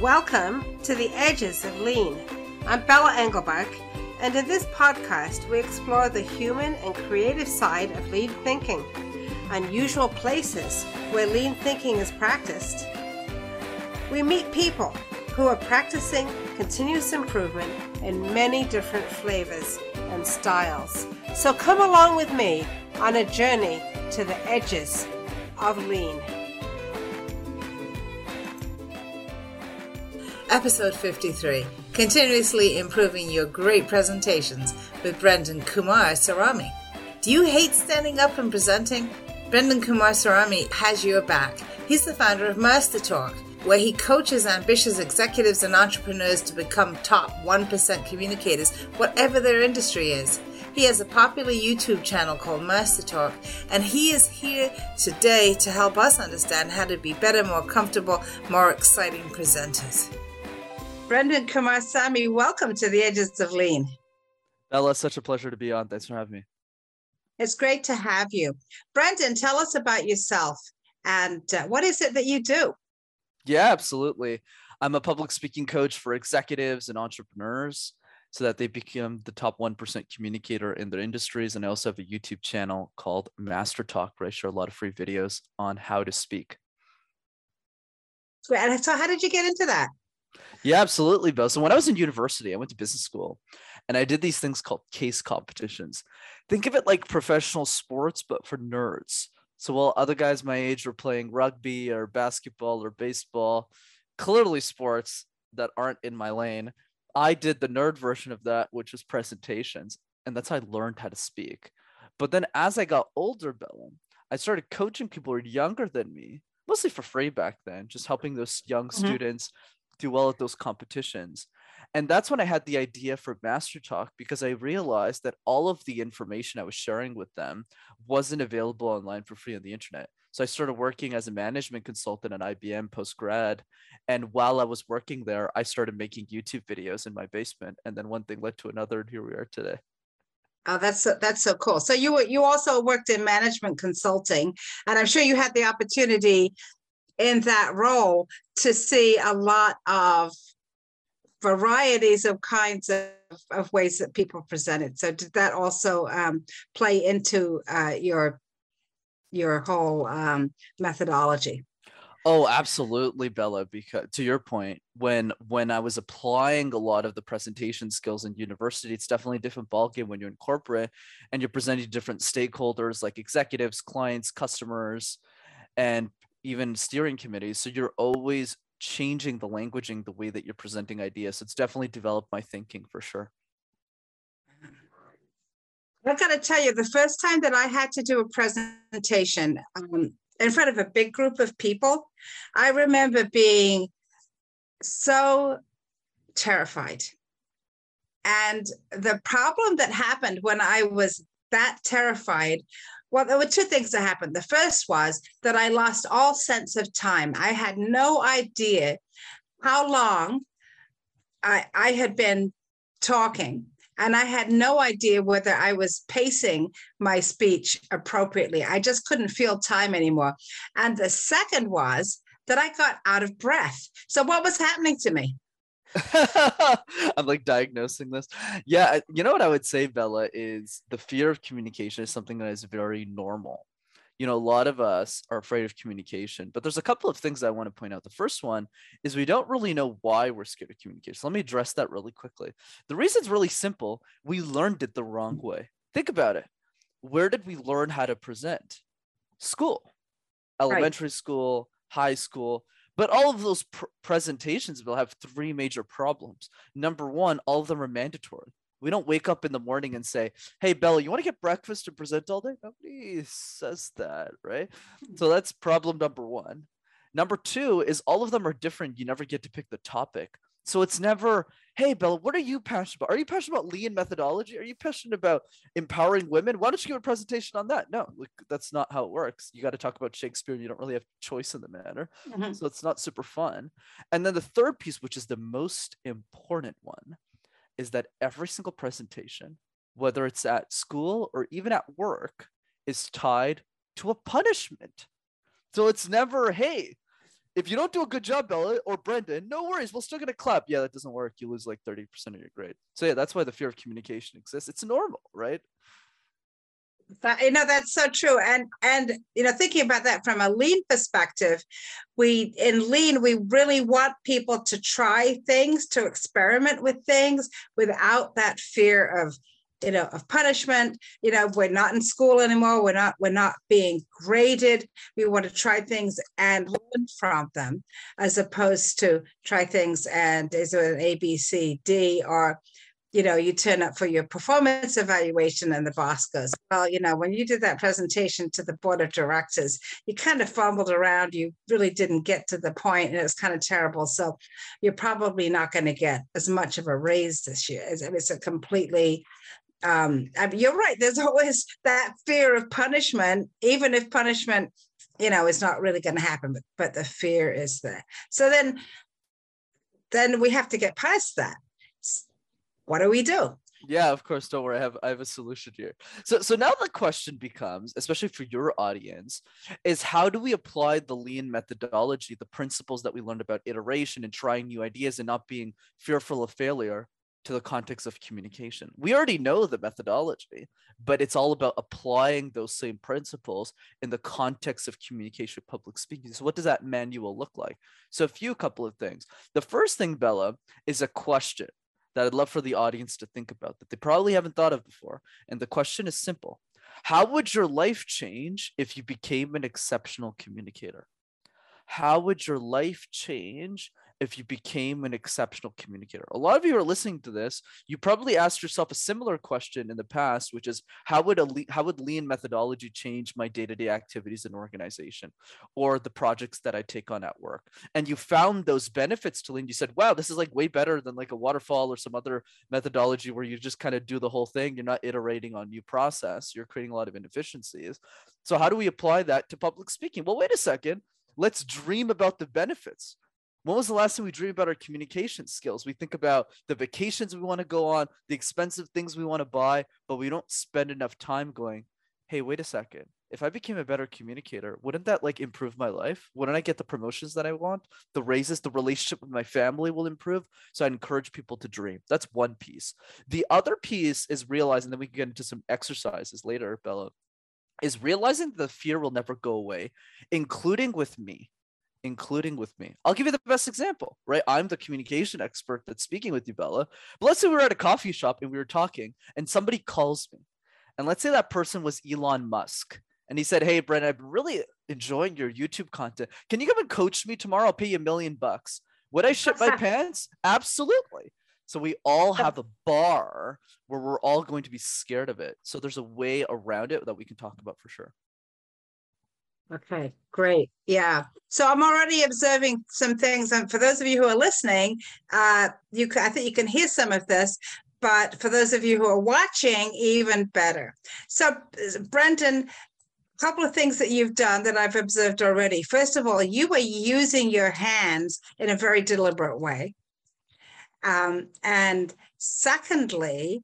Welcome to the Edges of Lean. I'm Bella Engelbach, and in this podcast, we explore the human and creative side of lean thinking, unusual places where lean thinking is practiced. We meet people who are practicing continuous improvement in many different flavors and styles. So come along with me on a journey to the edges of lean. Episode 53 Continuously Improving Your Great Presentations with Brenden Kumarasamy. Do you hate standing up and presenting? Brenden Kumarasamy has your back. He's the founder of MasterTalk, where he coaches ambitious executives and entrepreneurs to become top 1% communicators, whatever their industry is. He has a popular YouTube channel called MasterTalk, and he is here today to help us understand how to be better, more comfortable, more exciting presenters. Brenden Kumarasamy, welcome to the Edges of Lean. Bella, such a pleasure to be on. Thanks for having me. It's great to have you. Brenden, tell us about yourself and uh, what is it that you do? Yeah, absolutely. I'm a public speaking coach for executives and entrepreneurs so that they become the top 1% communicator in their industries. And I also have a YouTube channel called MasterTalk where I share a lot of free videos on how to speak. And so, how did you get into that? Yeah, absolutely, Bill. So when I was in university, I went to business school and I did these things called case competitions. Think of it like professional sports, but for nerds. So while other guys my age were playing rugby or basketball or baseball, clearly sports that aren't in my lane, I did the nerd version of that, which was presentations. And that's how I learned how to speak. But then as I got older, Bella, I started coaching people who were younger than me, mostly for free back then, just helping those young mm-hmm. students do well at those competitions. And that's when I had the idea for MasterTalk because I realized that all of the information I was sharing with them wasn't available online for free on the internet. So I started working as a management consultant at IBM post grad. And while I was working there, I started making YouTube videos in my basement. And then one thing led to another, and here we are today. Oh, that's so, that's so cool. So you you also worked in management consulting, and I'm sure you had the opportunity in that role to see a lot of varieties of kinds of, of ways that people presented. So did that also um, play into uh, your your whole um, methodology? Oh, absolutely, Bella. Because to your point, when when I was applying a lot of the presentation skills in university, it's definitely a different ballgame when you're in corporate and you're presenting different stakeholders like executives, clients, customers, and even steering committees. So you're always changing the languaging, the way that you're presenting ideas. It's definitely developed my thinking for sure. I've got to tell you, the first time that I had to do a presentation um, in front of a big group of people, I remember being so terrified. And the problem that happened when I was that terrified well, there were two things that happened. The first was that I lost all sense of time. I had no idea how long I, I had been talking. And I had no idea whether I was pacing my speech appropriately. I just couldn't feel time anymore. And the second was that I got out of breath. So, what was happening to me? I'm like diagnosing this. Yeah, you know what I would say, Bella, is the fear of communication is something that is very normal. You know, a lot of us are afraid of communication, but there's a couple of things I want to point out. The first one is we don't really know why we're scared of communication. So let me address that really quickly. The reason's really simple. We learned it the wrong way. Think about it. Where did we learn how to present? School, elementary right. school, high school but all of those pr- presentations will have three major problems. Number one, all of them are mandatory. We don't wake up in the morning and say, "Hey, Bella, you want to get breakfast and present all day?" Nobody says that, right? Hmm. So that's problem number one. Number two is all of them are different. You never get to pick the topic. So it's never, hey, Bella, what are you passionate about? Are you passionate about lean methodology? Are you passionate about empowering women? Why don't you give a presentation on that? No, that's not how it works. You got to talk about Shakespeare. and You don't really have choice in the matter. Mm-hmm. So it's not super fun. And then the third piece, which is the most important one, is that every single presentation, whether it's at school or even at work, is tied to a punishment. So it's never, hey, if you don't do a good job, Bella or Brenden, no worries. We're still gonna clap. Yeah, that doesn't work. You lose like 30% of your grade. So yeah, that's why the fear of communication exists. It's normal, right? That, you know that's so true and and you know thinking about that from a lean perspective we in lean we really want people to try things to experiment with things without that fear of you know of punishment. You know we're not in school anymore. We're not we're not being graded. We want to try things and learn from them as opposed to try things and is it an a b c d or you know you turn up for your performance evaluation and the boss goes well you know when you did that presentation to the board of directors you kind of fumbled around. You really didn't get to the point and it was kind of terrible. So you're probably not going to get as much of a raise this year it's a completely um, you're right. There's always that fear of punishment, even if punishment, you know, is not really going to happen, but, but the fear is there. So then, then we have to get past that. What do we do? Yeah, of course. Don't worry. I have I have a solution here. So so now the question becomes, especially for your audience, is how do we apply the lean methodology, the principles that we learned about iteration and trying new ideas and not being fearful of failure to the context of communication. We already know the methodology, but it's all about applying those same principles in the context of communication, public speaking. So, what does that manual look like? So, a few couple of things. The first thing, Bella, is a question that I'd love for the audience to think about that they probably haven't thought of before. And the question is simple How would your life change if you became an exceptional communicator? How would your life change if you became an exceptional communicator? A lot of you are listening to this. You probably asked yourself a similar question in the past, which is how would a how would lean methodology change my day-to-day activities in organization or the projects that I take on at work? And you found those benefits to lean. You said, wow, this is like way better than like a waterfall or some other methodology where you just kind of do the whole thing. You're not iterating on new process. You're creating a lot of inefficiencies. So how do we apply that to public speaking? Well, wait a second. Let's dream about the benefits when was the last time we dreamed about our communication skills? We think about the vacations we want to go on, the expensive things we want to buy, but we don't spend enough time going, hey, wait a second. If I became a better communicator, wouldn't that like improve my life? Wouldn't I get the promotions that I want? The raises, the relationship with my family will improve. So I encourage people to dream. That's one piece. The other piece is realizing that we can get into some exercises later, Bella, is realizing the fear will never go away, including with me including with me. I'll give you the best example, right? I'm the communication expert that's speaking with you, Bella. But let's say we were at a coffee shop and we were talking, and somebody calls me. And let's say that person was Elon Musk. And he said, Hey, Brent, I've been really enjoying your YouTube content. Can you come and coach me tomorrow? I'll pay you a million bucks. Would I shit my pants? Absolutely. So we all have a bar where we're all going to be scared of it. So there's a way around it that we can talk about for sure. Okay, great. Yeah. So I'm already observing some things. And for those of you who are listening, uh, you I think you can hear some of this, but for those of you who are watching, even better. So, Brenden, a couple of things that you've done that I've observed already. First of all, you were using your hands in a very deliberate way. Um, and secondly,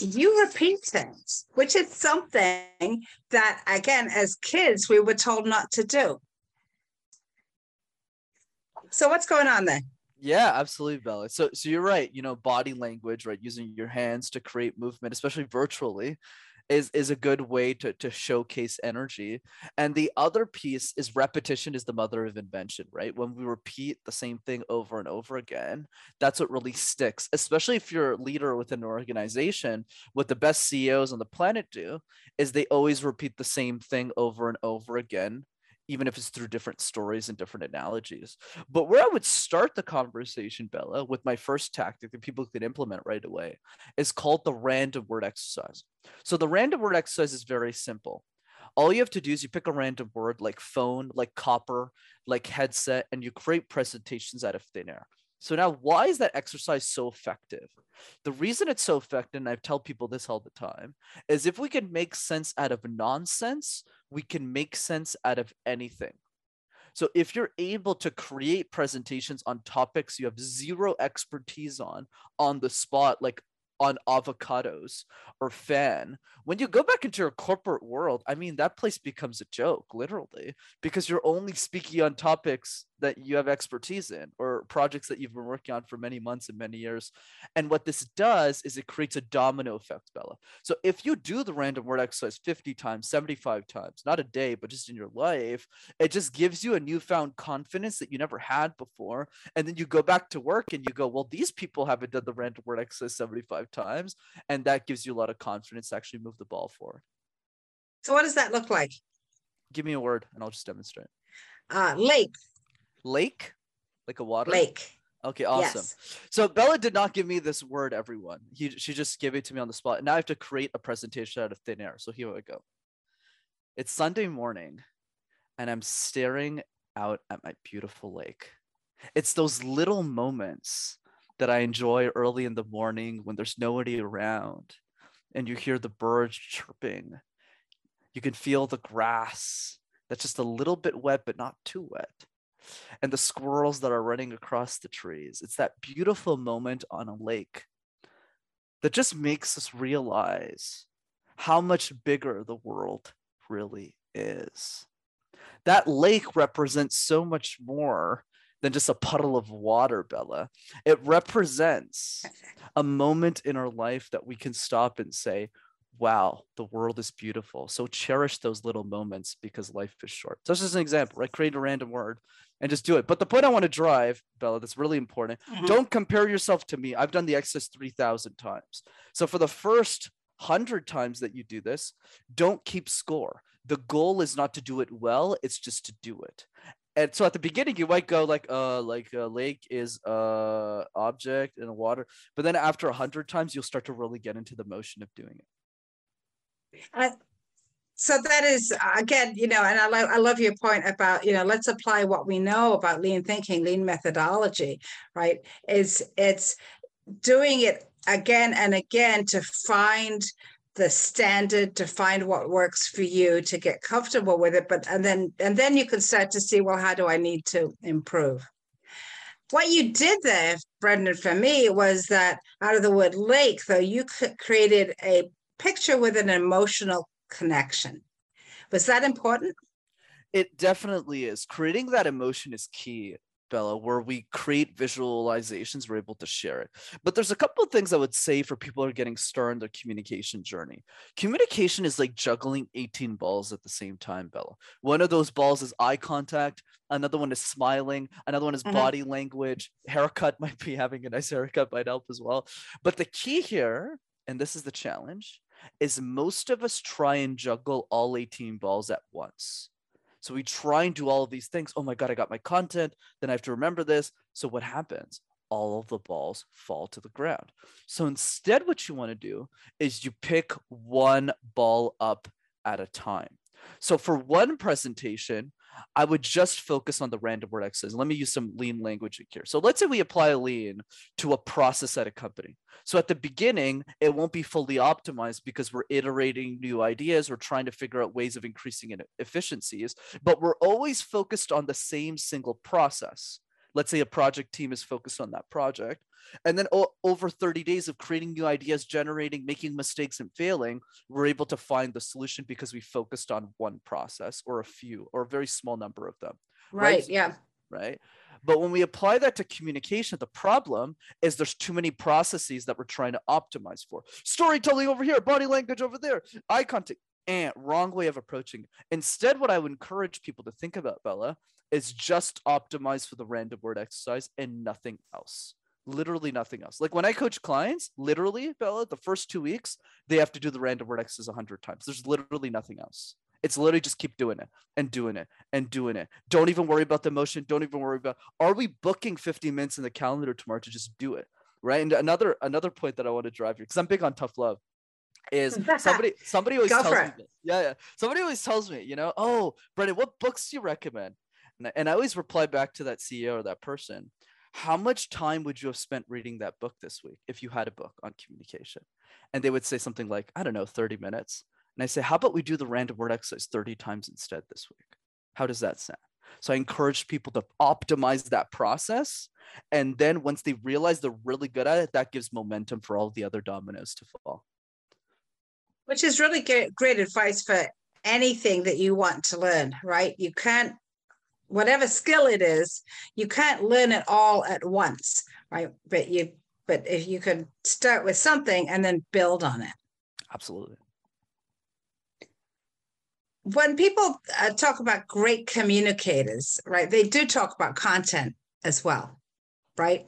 you repeat things, which is something that, again, as kids, we were told not to do. So, what's going on there? Yeah, absolutely, Bella. So, so you're right. You know, body language, right? Using your hands to create movement, especially virtually, is is a good way to to showcase energy. And the other piece is repetition is the mother of invention right? When we repeat the same thing over and over again that's what really sticks especially if you're a leader within an organization what the best ceos on the planet do is they always repeat the same thing over and over again even if it's through different stories and different analogies. But where I would start the conversation, Bella, with my first tactic that people can implement right away is called the random word exercise. So the random word exercise is very simple. All you have to do is you pick a random word like phone, like copper, like headset, and you create presentations out of thin air. So now, why is that exercise so effective? The reason it's so effective, and I tell people this all the time, is if we can make sense out of nonsense, we can make sense out of anything. So if you're able to create presentations on topics you have zero expertise on on the spot, like on avocados or fan. When you go back into your corporate world, I mean, that place becomes a joke, literally, because you're only speaking on topics that you have expertise in or projects that you've been working on for many months and many years. And what this does is it creates a domino effect, Bella. So if you do the random word exercise 50 times, 75 times, not a day, but just in your life, it just gives you a newfound confidence that you never had before. And then you go back to work and you go, well, these people haven't done the random word exercise 75 times. And that gives you a lot of confidence to actually move the ball forward. So what does that look like? Give me a word and I'll just demonstrate. Uh, lake. Lake, like a water Lake. Okay, awesome. Yes. So Bella did not give me this word, everyone. He, she just gave it to me on the spot. Now I have to create a presentation out of thin air. So here we go. It's Sunday morning, and I'm staring out at my beautiful lake. It's those little moments that I enjoy early in the morning when there's nobody around, and you hear the birds chirping. You can feel the grass that's just a little bit wet, but not too wet and the squirrels that are running across the trees. It's that beautiful moment on a lake that just makes us realize how much bigger the world really is. That lake represents so much more than just a puddle of water, Bella. It represents a moment in our life that we can stop and say, wow, the world is beautiful. So cherish those little moments because life is short. So, just an example, right? Create a random word and just do it. But the point I want to drive, Bella, that's really important. Mhm. Don't compare yourself to me. I've done the exercise 3,000 times. So for the first 100 times that you do this, don't keep score. The goal is not to do it well, it's just to do it. And so at the beginning, you might go like, uh, like a lake is a object in water, but then after a hundred times, you'll start to really get into the motion of doing it. Uh, so that is again, you know, and I love I love your point about you know let's apply what we know about lean thinking, lean methodology, right? Is it's doing it again and again to find the standard to find what works for you to get comfortable with it but and then and then you can start to see well how do i need to improve what you did there brenden for me was that out of the word lake though you created a picture with an emotional connection. Was that important? It definitely is. Creating that emotion is key, Bella, where we create visualizations, we're able to share it. But there's a couple of things I would say for people who are getting started in their communication journey. Communication is like juggling 18 balls at the same time, Bella. One of those balls is eye contact, another one is smiling, another one is mm-hmm. body language. Haircut might be having a nice haircut might help as well. But the key here, and this is the challenge, is most of us try and juggle all 18 balls at once. So we try and do all of these things. Oh my God, I got my content. Then I have to remember this. So what happens? All of the balls fall to the ground. So instead, what you want to do is you pick one ball up at a time. So for one presentation, I would just focus on the random word exercise. Let me use some lean language here. So let's say we apply lean to a process at a company. So at the beginning, it won't be fully optimized because we're iterating new ideas. We're trying to figure out ways of increasing efficiencies, but we're always focused on the same single process. Let's say a project team is focused on that project. And then o- over 30 days of creating new ideas, generating, making mistakes, and failing, we're able to find the solution because we focused on one process or a few or a very small number of them. Right. right? Yeah. Right. But when we apply that to communication, the problem is there's too many processes that we're trying to optimize for. Storytelling over here, body language over there, eye contact, and wrong way of approaching. Instead, what I would encourage people to think about, Bella, is just optimize for the random word exercise and nothing else literally nothing else. Like when I coach clients, literally, Bella, the first two weeks, they have to do the random word exercise 100 times. There's literally nothing else. It's literally just keep doing it and doing it and doing it. Don't even worry about the motion. Don't even worry about are we booking 50 minutes in the calendar tomorrow to just do it? Right. And another another point that I want to drive here, because I'm big on tough love, is somebody somebody always tells me this. Yeah, yeah. Somebody always tells me, you know, oh, Brenden, what books do you recommend? And I, and I always reply back to that CEO or that person how much time would you have spent reading that book this week if you had a book on communication? And they would say something like, I don't know, 30 minutes. And I say, how about we do the random word exercise 30 times instead this week? How does that sound? So I encourage people to optimize that process. And then once they realize they're really good at it, that gives momentum for all the other dominoes to fall. Which is really great, great advice for anything that you want to learn, right? You can't, whatever skill it is, you can't learn it all at once, right? But you, but if you could start with something and then build on it. Absolutely when people uh, talk about great communicators, right, they do talk about content as well, right?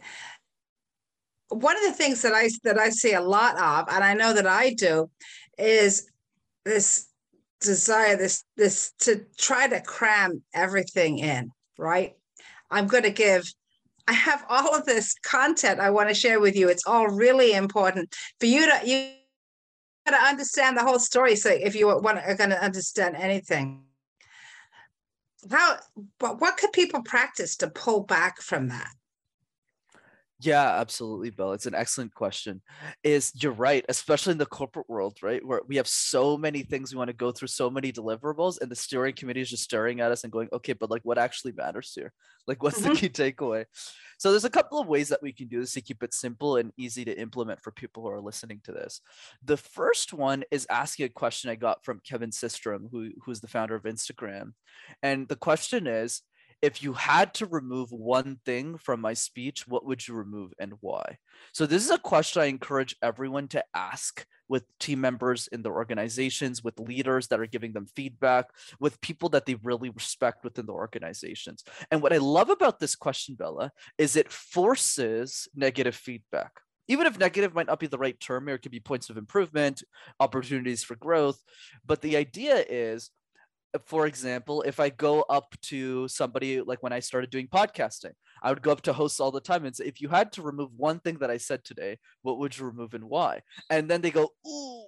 One of the things that I that I see a lot of, and I know that I do, is this desire, this this to try to cram everything in, right? I'm going to give. I have all of this content I want to share with you. It's all really important for you to you to understand the whole story. So if you want are going to understand anything, how but what could people practice to pull back from that? Yeah, absolutely, Bill. It's an excellent question. Is you're right, especially in the corporate world, right? Where we have so many things we want to go through, so many deliverables, and the steering committee is just staring at us and going, okay, but like what actually matters here? Like what's mm-hmm. the key takeaway? So there's a couple of ways that we can do this to keep it simple and easy to implement for people who are listening to this. The first one is asking a question I got from Kevin Systrom, who, who's the founder of Instagram. And the question is, if you had to remove one thing from my speech, what would you remove and why? So, this is a question I encourage everyone to ask with team members in their organizations, with leaders that are giving them feedback, with people that they really respect within the organizations. And what I love about this question, Bella, is it forces negative feedback even if negative might not be the right term, it could be points of improvement, opportunities for growth. But the idea is for example, if I go up to somebody like when I started doing podcasting, I would go up to hosts all the time and say, if you had to remove one thing that I said today, what would you remove and why? And then they go, ooh.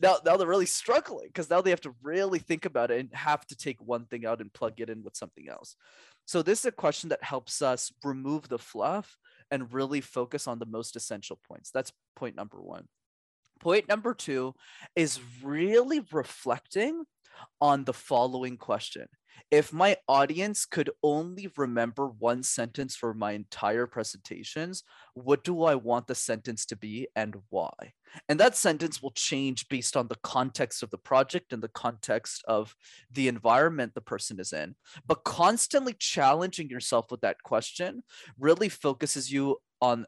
Now, now they're really struggling because now they have to really think about it and have to take one thing out and plug it in with something else. So this is a question that helps us remove the fluff and really focus on the most essential points. That's point number one. Point number two is really reflecting on the following question If my audience could only remember one sentence for my entire presentations, what do I want the sentence to be and why? And that sentence will change based on the context of the project and the context of the environment the person is in. But constantly challenging yourself with that question really focuses you on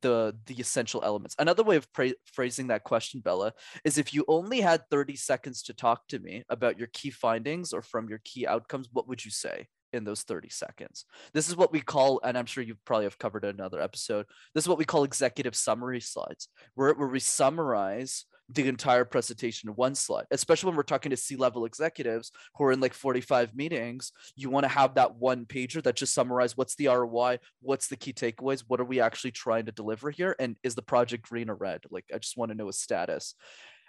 the the essential elements. Another way of pra- phrasing that question bella is if you only had 30 seconds to talk to me about your key findings or from your key outcomes what would you say in those 30 seconds? This is what we call and i'm sure you probably have covered another episode this is what we call executive summary slides where, where we summarize the entire presentation in one slide, especially when we're talking to C level executives who are in like 45 meetings. You want to have that one pager that just summarize what's the ROI, what's the key takeaways, what are we actually trying to deliver here, and is the project green or red? Like, I just want to know a status.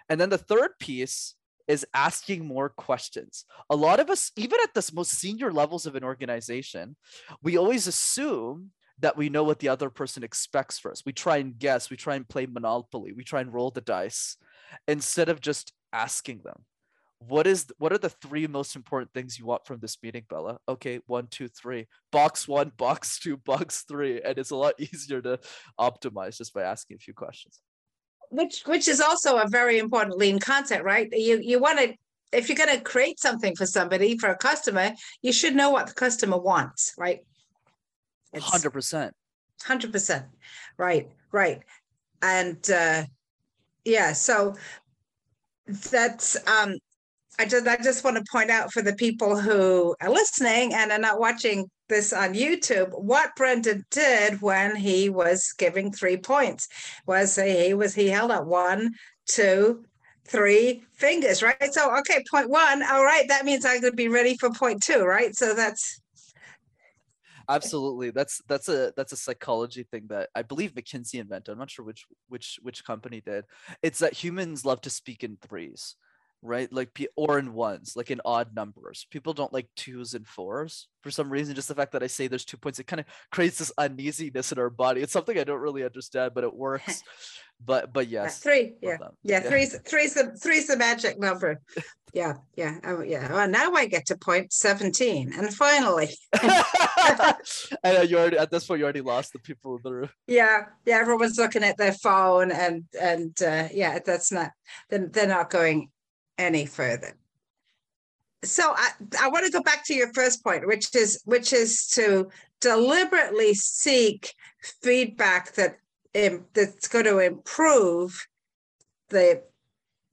And then the third piece is asking more questions. A lot of us, even at the most senior levels of an organization, we always assume that we know what the other person expects for us. We try and guess, we try and play Monopoly, we try and roll the dice instead of just asking them what is what are the three most important things you want from this meeting bella? Okay one two three. Box one box two box three. And it's a lot easier to optimize just by asking a few questions. Which which is also a very important lean concept right? You you want to if you're going to create something for somebody for a customer you should know what the customer wants right? It's 100% 100% right right. And uh yeah so that's um i just i just want to point out for the people who are listening and are not watching this on youtube what brenden did when he was giving three points was he was he held up one two three fingers right? So okay point one all right that means i could be ready for point two right? So that's absolutely that's that's a that's a psychology thing that i believe mckinsey invented i'm not sure which which which company did. It's that humans love to speak in threes right? Like or in ones, like in odd numbers. People don't like twos and fours for some reason. Just the fact that I say there's two points, it kind of creates this uneasiness in our body. It's something I don't really understand, but it works. but but yes, three, yeah, yeah, three's three's the three's the magic number. Yeah, yeah, oh, yeah. Well, now I get to point seventeen, and finally. I know you already at this point you already lost the people in the room. Yeah, yeah. Everyone's looking at their phone, and and uh, yeah, that's not. Then they're not going any further. So I, I want to go back to your first point, which is which is to deliberately seek feedback that um, that's going to improve the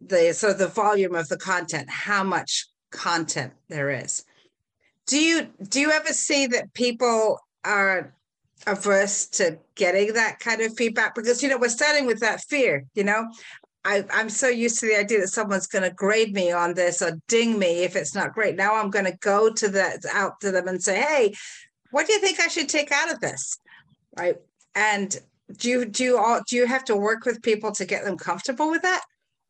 the of the volume of the content, how much content there is. Do you do you ever see that people are averse to getting that kind of feedback? Because you know, we're starting with that fear, you know. I, I'm so used to the idea that someone's going to grade me on this or ding me if it's not great. Now I'm going to go to that out to them and say, "Hey, what do you think I should take out of this?" Right? And do you do you all do you have to work with people to get them comfortable with that?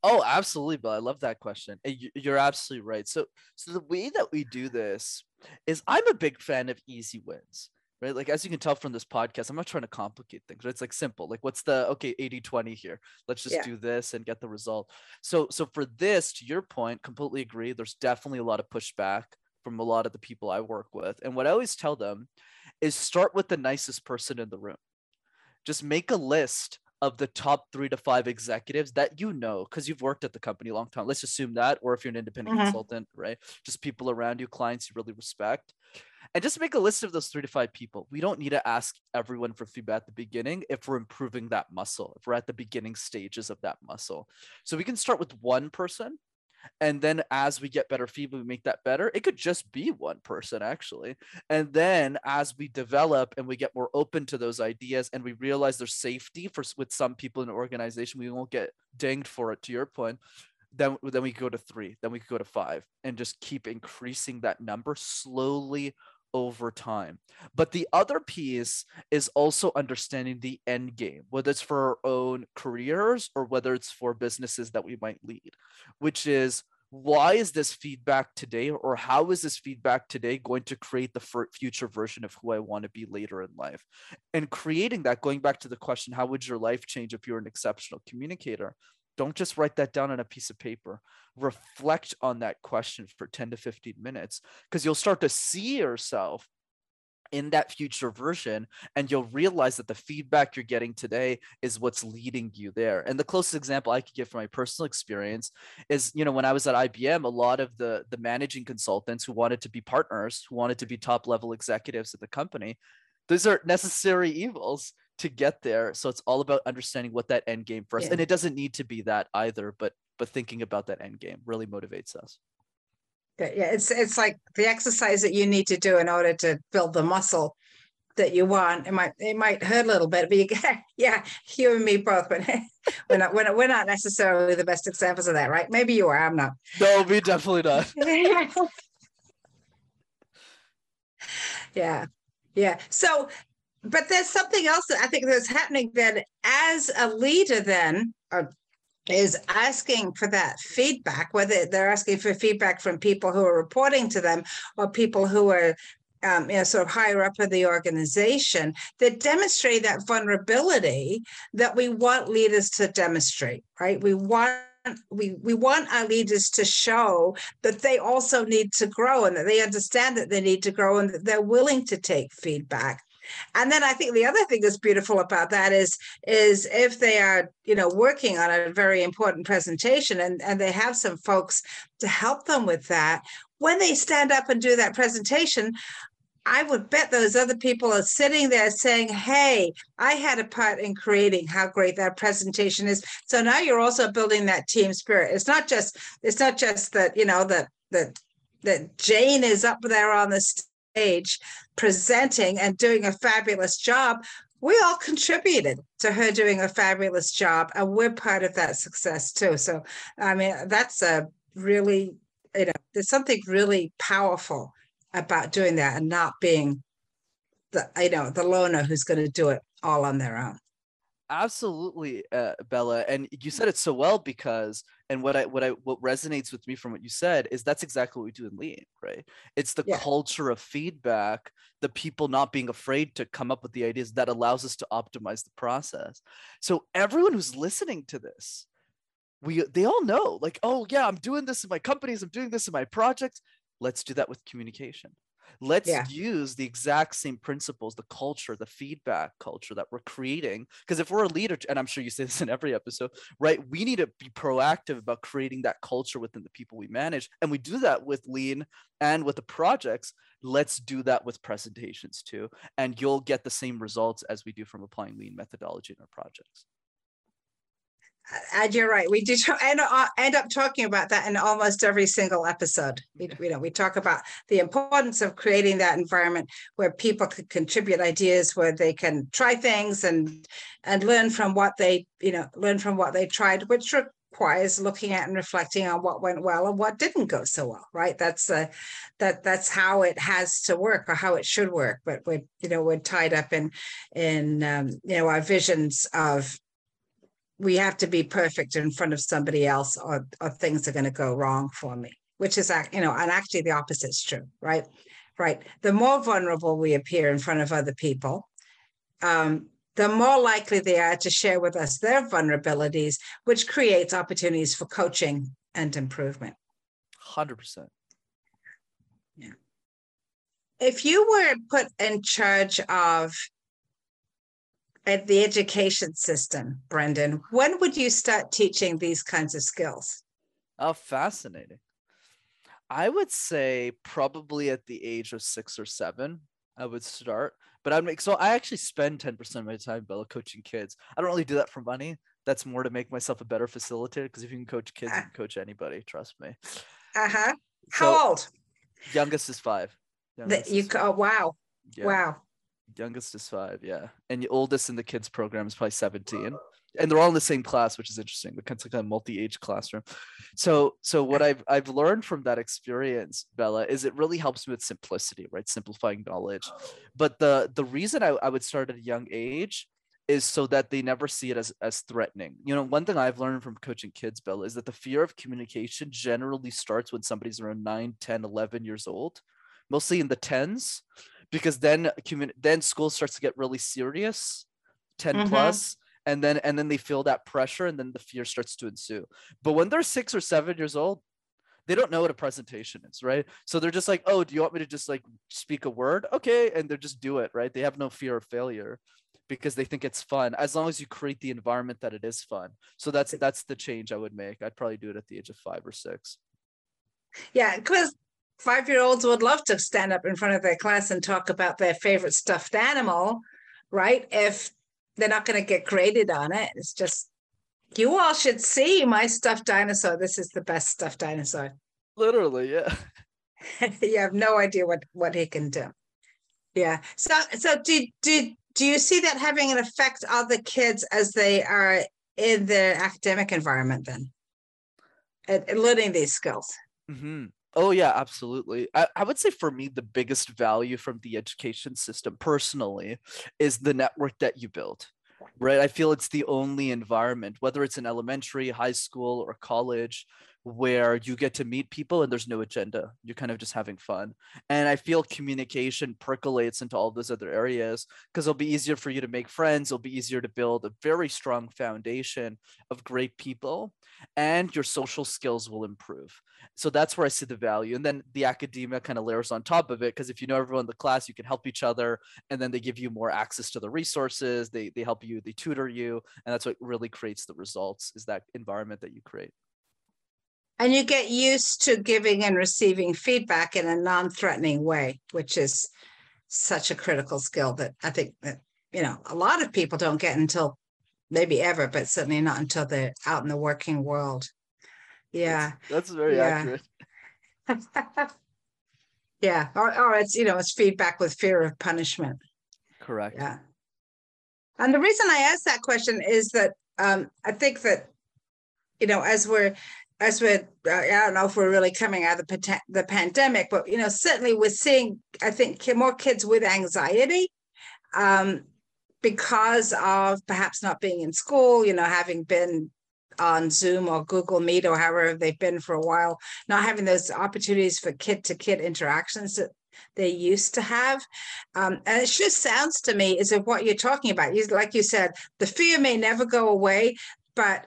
Oh, absolutely, But I love that question. You're absolutely right. So, so the way that we do this is, I'm a big fan of easy wins right? Like as you can tell from this podcast, I'm not trying to complicate things. Right? It's like simple. Like what's the okay 80 20 here? Let's just yeah. do this and get the result. So so for this, to your point, completely agree. There's definitely a lot of pushback from a lot of the people I work with. And what I always tell them is start with the nicest person in the room. Just make a list of the top three to five executives that you know because you've worked at the company a long time. Let's assume that, or if you're an independent mm-hmm. consultant, right? Just people around you, clients you really respect and just make a list of those three to five people. We don't need to ask everyone for feedback at the beginning if we're improving that muscle, if we're at the beginning stages of that muscle. So we can start with one person. And then as we get better feedback, we make that better. It could just be one person actually. And then as we develop and we get more open to those ideas and we realize there's safety for with some people in the organization, we won't get dinged for it to your point then then we go to three then we go to five and just keep increasing that number slowly over time. But the other piece is also understanding the end game whether it's for our own careers or whether it's for businesses that we might lead which is why is this feedback today or how is this feedback today going to create the future version of who i want to be later in life? And creating that going back to the question how would your life change if you're an exceptional communicator don't just write that down on a piece of paper. Reflect on that question for 10 to 15 minutes because you'll start to see yourself in that future version and you'll realize that the feedback you're getting today is what's leading you there and the closest example i could give from my personal experience is you know when i was at ibm a lot of the the managing consultants who wanted to be partners who wanted to be top level executives at the company those are necessary evils to get there. So it's all about understanding what that end game first. Yeah. And it doesn't need to be that either, but but thinking about that end game really motivates us. Yeah, it's it's like the exercise that you need to do in order to build the muscle that you want. It might it might hurt a little bit, but you get, yeah, you and me both. But we're not we're not, we're not necessarily the best examples of that, right? Maybe you are. I'm not. No, we definitely not. yeah, yeah. So but there's something else that I think that's happening then as a leader then uh, is asking for that feedback, whether they're asking for feedback from people who are reporting to them or people who are um, you know, sort of higher up in the organization that demonstrate that vulnerability that we want leaders to demonstrate, right? We want we we want our leaders to show that they also need to grow and that they understand that they need to grow and that they're willing to take feedback and then I think the other thing that's beautiful about that is is if they are, you know, working on a very important presentation and, and they have some folks to help them with that, when they stand up and do that presentation, I would bet those other people are sitting there saying, Hey, I had a part in creating how great that presentation is. So now you're also building that team spirit. It's not just, it's not just that, you know, that that that Jane is up there on the stage presenting and doing a fabulous job, we all contributed to her doing a fabulous job and we're part of that success too. So i mean that's a really you know there's something really powerful about doing that and not being the you know the loner who's going to do it all on their own absolutely uh, bella and you said it so well because and what i what i what resonates with me from what you said is that's exactly what we do in lean right? It's the Yeah. culture of feedback the people not being afraid to come up with the ideas that allows us to optimize the process. So everyone who's listening to this we they all know like oh yeah i'm doing this in my companies i'm doing this in my projects. Let's do that with communication let's Yeah. use the exact same principles the culture the feedback culture that we're creating because if we're a leader and i'm sure you say this in every episode right we need to be proactive about creating that culture within the people we manage and we do that with lean and with the projects let's do that with presentations too and you'll get the same results as we do from applying lean methodology in our projects And you're right. We do end, uh, end up talking about that in almost every single episode. We, you know, we talk about the importance of creating that environment where people can contribute ideas, where they can try things and and learn from what they, you know, learn from what they tried, which requires looking at and reflecting on what went well and what didn't go so well. Right? That's uh, that that's how it has to work or how it should work. But we're you know we're tied up in in um, you know our visions of we have to be perfect in front of somebody else or, or things are going to go wrong for me which is you know and actually the opposite is true right? Right. The more vulnerable we appear in front of other people um, the more likely they are to share with us their vulnerabilities which creates opportunities for coaching and improvement. 100% Yeah. if you were put in charge of at the education system brenden when would you start teaching these kinds of skills Oh, fascinating. I would say probably at the age of six or seven, I would start. But I'd make so I actually spend 10% of my time Bella coaching kids. I don't really do that for money. That's more to make myself a better facilitator because if you can coach kids, you can coach anybody, trust me. uh-huh how So, old Youngest is five. Youngest you is- oh wow yeah, wow Youngest is five, yeah. And the oldest in the kids program is probably 17. And they're all in the same class, which is interesting. Of like a multi-age classroom. So so what I've I've learned from that experience, Bella, is it really helps me with simplicity, right? Simplifying knowledge. Oh. But the the reason I, I would start at a young age is so that they never see it as as threatening. You know, one thing I've learned from coaching kids, Bella, is that the fear of communication generally starts when somebody's around 9, 10, 11 years old, mostly in the 10s because then commun- then school starts to get really serious 10 Mhm. plus and then and then they feel that pressure and then the fear starts to ensue. But when they're six or seven years old they don't know what a presentation is right? So they're just like oh do you want me to just like speak a word? Okay and they just do it right? They have no fear of failure because they think it's fun as long as you create the environment that it is fun. So that's that's the change i would make. I'd probably do it at the age of five or six. Yeah, because five year olds would love to stand up in front of their class and talk about their favorite stuffed animal, right? If they're not going to get graded on it, it's just, you all should see my stuffed dinosaur. This is the best stuffed dinosaur. literally yeah you have no idea what what he can do. Yeah. So so do do do you see that having an effect on the kids as they are in their academic environment then? And, and learning these skills. hmm Oh yeah, absolutely. I, I would say for me, the biggest value from the education system personally is the network that you build. Right. I feel it's the only environment, whether it's in elementary, high school, or college, where you get to meet people and there's no agenda. You're kind of just having fun. And I feel communication percolates into all those other areas because it'll be easier for you to make friends. It'll be easier to build a very strong foundation of great people, and your social skills will improve so that's where I see the value. And then the academia kind of layers on top of it because if you know everyone in the class, you can help each other, and then they give you more access to the resources. They they help you, they tutor you, and that's what really creates the results. Is that environment that you create? And you get used to giving and receiving feedback in a non-threatening way, which is such a critical skill that I think that, you know, a lot of people don't get until maybe ever, but certainly not until they're out in the working world. Yeah. That's very Yeah. accurate. yeah. Or, or it's, you know, it's feedback with fear of punishment. Correct. Yeah. And the reason I asked that question is that um, I think that, you know, as we're, as uh, I don't know if we're really coming out of the, the pandemic, but, you know, certainly we're seeing, I think, more kids with anxiety. Um, because of perhaps not being in school, you know, having been on Zoom or Google Meet or however they've been for a while, not having those opportunities for kid to kid interactions that they used to have. Um, and it just sounds to me as if what you're talking about, you, like you said, the fear may never go away, but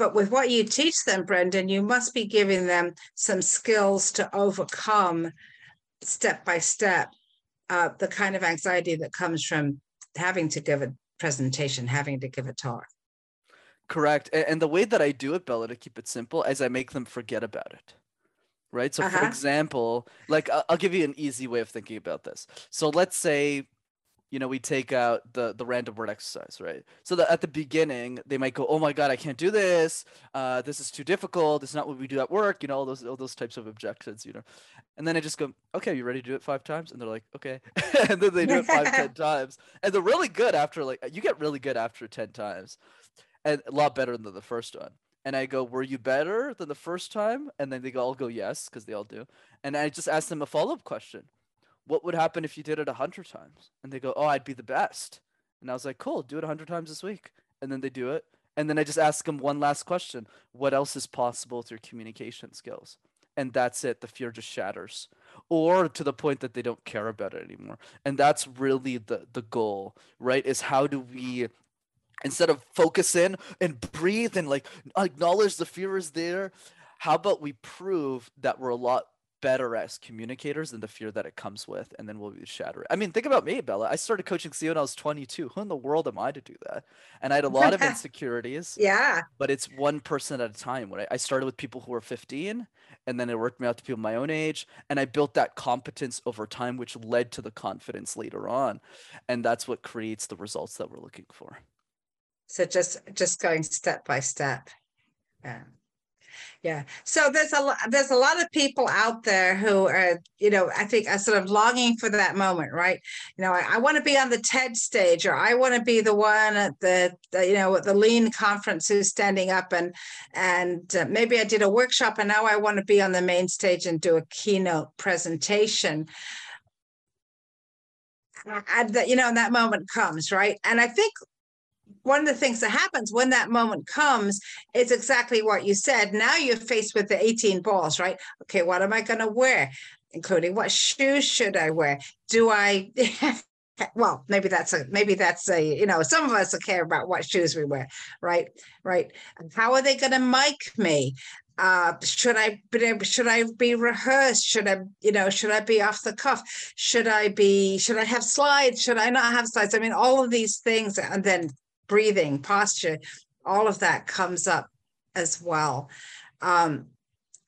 but with what you teach them, Brenden, you must be giving them some skills to overcome step by step uh, the kind of anxiety that comes from having to give a presentation, having to give a talk. Correct. And the way that I do it, Bella, to keep it simple, is I make them forget about it. Right. So, uh-huh. for example, like I'll give you an easy way of thinking about this. So, let's say you know, we take out the the random word exercise, right? So that at the beginning they might go, "Oh my god, I can't do this. Uh, this is too difficult. It's not what we do at work." You know, all those all those types of objections, you know. And then I just go, "Okay, you ready to do it five times?" And they're like, "Okay," and then they do it five, ten times, and they're really good after like you get really good after ten times, and a lot better than the first one. And I go, "Were you better than the first time?" And then they all go, "Yes," because they all do. And I just ask them a follow up question what would happen if you did it a hundred times? And they go, oh, I'd be the best. And I was like, cool, do it a hundred times this week. And then they do it. And then I just ask them one last question. What else is possible with your communication skills? And that's it. The fear just shatters. Or to the point that they don't care about it anymore. And that's really the, the goal, right? Is how do we instead of focus in and breathe and like acknowledge the fear is there how about we prove that we're a lot better as communicators than the fear that it comes with, and then we'll be shattered. I mean, think about me, Bella. I started coaching CEO when I was 22. Who in the world am I to do that? And I had a lot of insecurities. Yeah. But it's one person at a time. When I, I started with people who were 15, and then it worked me out to people my own age, and I built that competence over time, which led to the confidence later on, and that's what creates the results that we're looking for. So just just going step by step. Yeah yeah. So there's a there's a lot of people out there who are you know i think are sort of longing for that moment right? You know i, I want to be on the ted stage or i want to be the one at the, the, you know at the lean conference who's standing up and and uh, maybe i did a workshop and now i want to be on the main stage and do a keynote presentation. And that you know that moment comes right? And i think one of the things that happens when that moment comes is exactly what you said. Now you're faced with the 18 balls, right? Okay, what am I going to wear? Including what shoes should I wear? Do I well maybe that's a maybe that's a you know some of us care about what shoes we wear right right how are they going to mic me uh, should I should I be rehearsed? Should I, you know, should I be off the cuff? Should I be, should I have slides? Should I not have slides? I mean, all of these things, and then breathing, posture, all of that comes up as well. Um,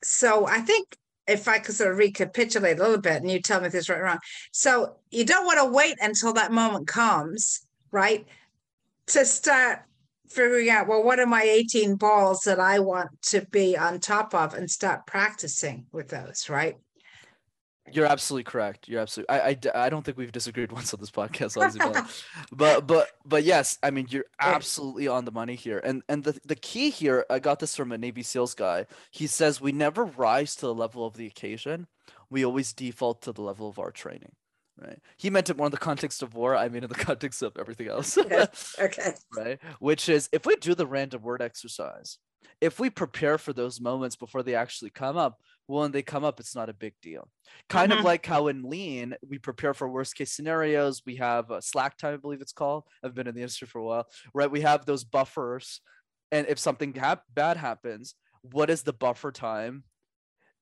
so I think if I could sort of recapitulate a little bit and you tell me if this is right or wrong. So you don't want to wait until that moment comes, right? To start figuring out, well, what are my 18 balls that I want to be on top of and start practicing with those, right? You're absolutely correct. You're absolutely. I, I, I don't think we've disagreed once on this podcast, obviously, but but but yes, I mean you're absolutely on the money here. And and the the key here, I got this from a Navy SEALs guy. He says we never rise to the level of the occasion. We always default to the level of our training. Right. He meant it more in the context of war. I mean in the context of everything else. okay. Right. Which is if we do the random word exercise, if we prepare for those moments before they actually come up, well, when they come up, it's not a big deal. Kind mm-hmm. of like how in Lean, we prepare for worst case scenarios. We have a slack time, I believe it's called. I've been in the industry for a while, right? We have those buffers. And if something hap- bad happens, what is the buffer time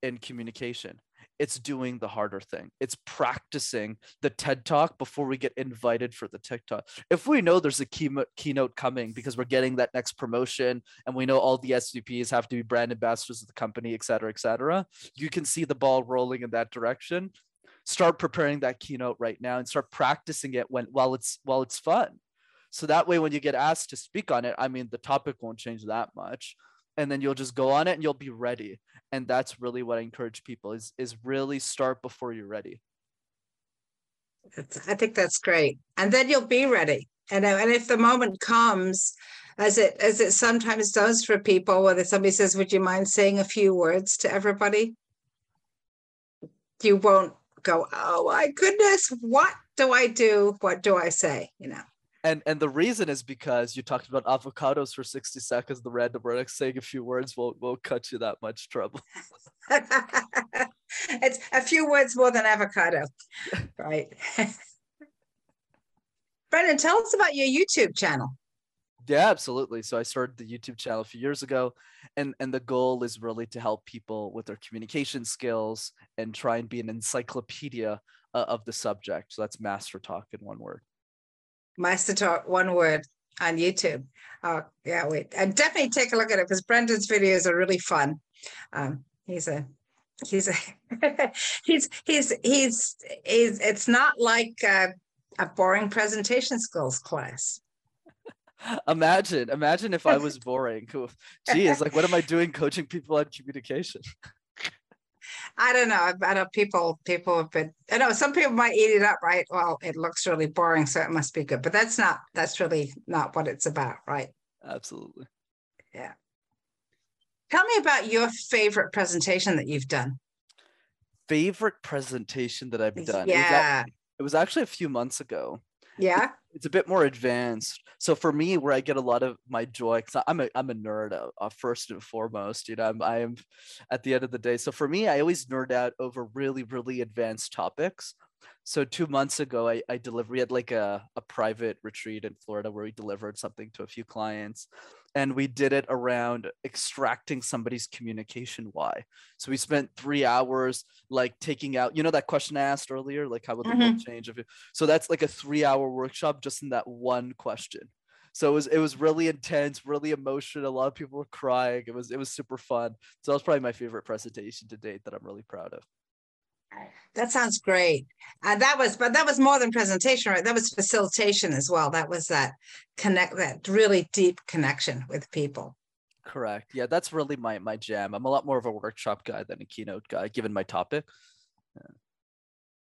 in communication? It's doing the harder thing. It's practicing the TED Talk before we get invited for the TikTok. If we know there's a key, keynote coming because we're getting that next promotion and we know all the SVPs have to be brand ambassadors of the company, et cetera, et cetera, you can see the ball rolling in that direction. Start preparing that keynote right now and start practicing it when while it's while it's fun. So that way, when you get asked to speak on it, I mean, the topic won't change that much and then you'll just go on it and you'll be ready. And that's really what i encourage people is is really start before you're ready. I think that's great. And then you'll be ready. And, uh, and if the moment comes as it as it sometimes does for people whether somebody says would you mind saying a few words to everybody? You won't go oh my goodness what do i do? What do i say? You know and and the reason is because you talked about avocados for 60 seconds the random word saying a few words won't, won't cut you that much trouble. It's a few words more than avocado. Right. Brenden tell us about your youtube channel. Yeah absolutely. So i started the youtube channel a few years ago and and the goal is really to help people with their communication skills and try and be an encyclopedia uh, of the subject. So that's MasterTalk in one word MasterTalk, one word on YouTube. Oh, yeah, wait. And definitely take a look at it because Brenden's videos are really fun. Um, he's a he's a he's he's he's he's it's not like a, a boring presentation skills class. Imagine, imagine if I was boring. geez like, what am I doing coaching people on communication? I don't know. I know people people have been. I know some people might eat it up, right? Well, it looks really boring, so it must be good. But that's not. That's really not what it's about, right? Absolutely. Yeah. Tell me about your favorite presentation that you've done. Favorite presentation that I've done. Yeah. It was, it was actually a few months ago. Yeah. It's a bit more advanced. So for me, where I get a lot of my joy, because I'm a I'm a nerd uh, uh, first and foremost. You know, I'm I am at the end of the day. So for me, I always nerd out over really really advanced topics. So two months ago, I, I delivered. We had like a, a private retreat in Florida where we delivered something to a few clients, and we did it around extracting somebody's communication why. So we spent three hours like taking out you know that question i asked earlier like how would the mm-hmm. world change if it, so that's like a three hour workshop just in that one question. So it was it was really intense really emotional a lot of people were crying it was it was super fun. So that was probably my favorite presentation to date that i'm really proud of that sounds great. Uh, that was, but that was more than presentation, right? That was facilitation as well. That was that connect, that really deep connection with people. Correct. Yeah, that's really my my jam. I'm a lot more of a workshop guy than a keynote guy, given my topic. Yeah,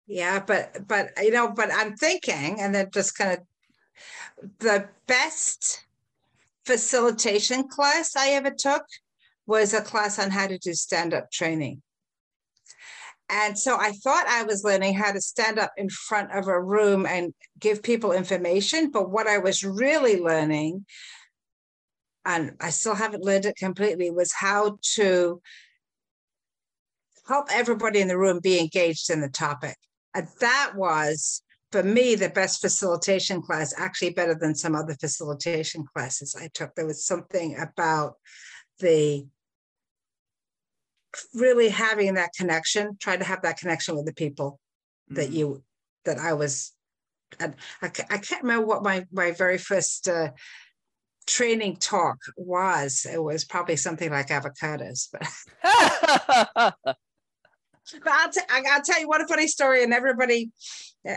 yeah but but you know, but I'm thinking, and then just kind of the best facilitation class I ever took was a class on how to do stand-up training. And so I thought I was learning how to stand up in front of a room and give people information. But what I was really learning, and I still haven't learned it completely, was how to help everybody in the room be engaged in the topic. And that was, for me, the best facilitation class, actually better than some other facilitation classes I took. There was something about the really having that connection, trying to have that connection with the people mm-hmm. that you that I was. I, I, I can't remember what my my very first uh, training talk was. It was probably something like avocados, but. but I'll, t- I'll tell you one funny story, and everybody.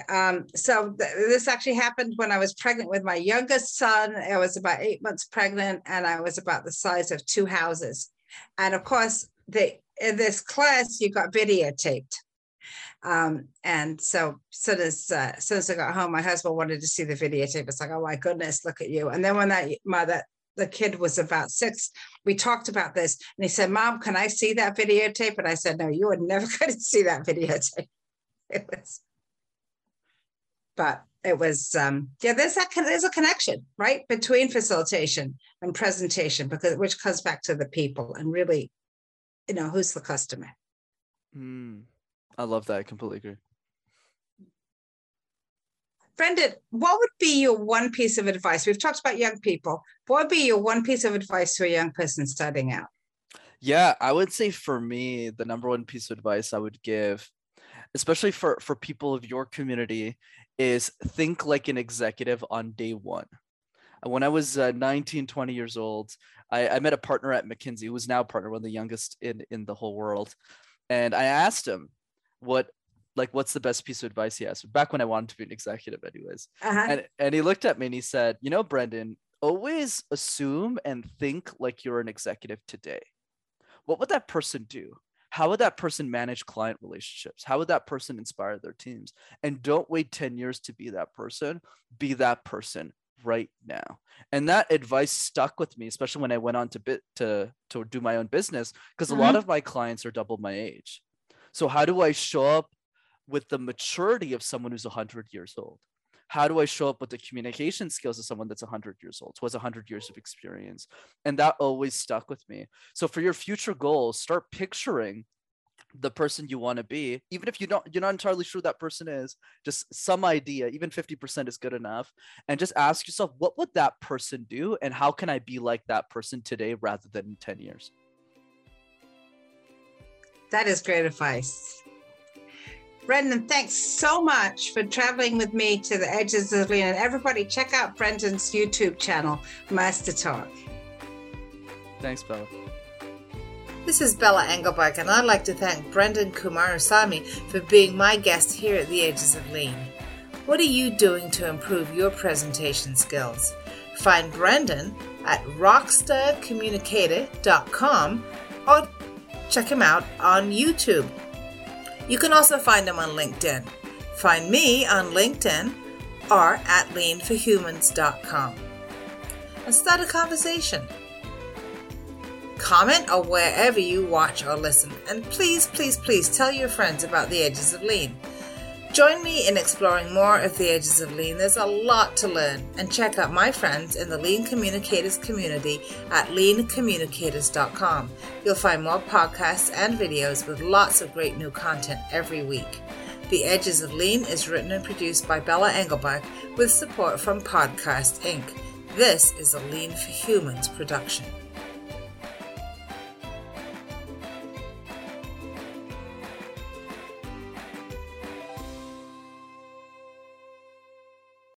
Um, so th- this actually happened when I was pregnant with my youngest son. I was about eight months pregnant, and I was about the size of two houses. And of course, the in this class you got videotaped. Um, and so soon as uh, soon as I got home, my husband wanted to see the videotape. It's like, oh my goodness, look at you. And then when that mother the kid was about six, we talked about this, and he said, "Mom, can I see that videotape?" And I said, "No, you are never going to see that videotape." It was, but it was, um, yeah. There's that there's a connection right between facilitation and presentation because which comes back to the people and really you know, who's the customer? Mm, I love that. I completely agree. Brenden, what would be your one piece of advice? We've talked about young people. What would be your one piece of advice to a young person starting out? Yeah, I would say for me, the number one piece of advice I would give, especially for, for people of your community, is think like an executive on day one. When I was uh, 19, 20 years old, I, I met a partner at McKinsey who was now a partner, one of the youngest in, in the whole world. And I asked him what like what's the best piece of advice he has back when I wanted to be an executive anyways. Uh-huh. And and he looked at me and he said, you know, Brenden, always assume and think like you're an executive today. What would that person do? How would that person manage client relationships? How would that person inspire their teams? And don't wait 10 years to be that person. Be that person right now and that advice stuck with me especially when i went on to bit to to do my own business because mm-hmm. a lot mm-hmm. of my clients are double my age so how do i show up with the maturity of someone who's 100 years old how do I show up with the communication skills of someone that's 100 years old, who has 100 years of experience? And that always stuck with me. So for your future goals, start picturing the person you want to be even if you don't you're not entirely sure that person is just some idea even 50% is good enough and just ask yourself what would that person do and how can i be like that person today rather than in 10 years that is great advice Brenden, thanks so much for traveling with me to the edges of Lean. And everybody, check out Brenden's YouTube channel, MasterTalk. Thanks, Bella. This is Bella Engelberg, and I'd like to thank Brenden Kumarasamy for being my guest here at the Edges of Lean. What are you doing to improve your presentation skills? Find Brenden at rockstarcommunicator.com or check him out on YouTube. You can also find him on LinkedIn. Find me on LinkedIn or at leanforhumans.com and start a conversation comment, or wherever you watch or listen. And please, please, please tell your friends about the edges of lean. Join me in exploring more of the edges of lean. There's a lot to learn, and check out my friends in the Lean Communicators community at leancommunicators.com. You'll find more podcasts and videos with lots of great new content every week. The Edges of Lean is written and produced by Bella Engelbach with support from Podcast Inc. This is a Lean for Humans production.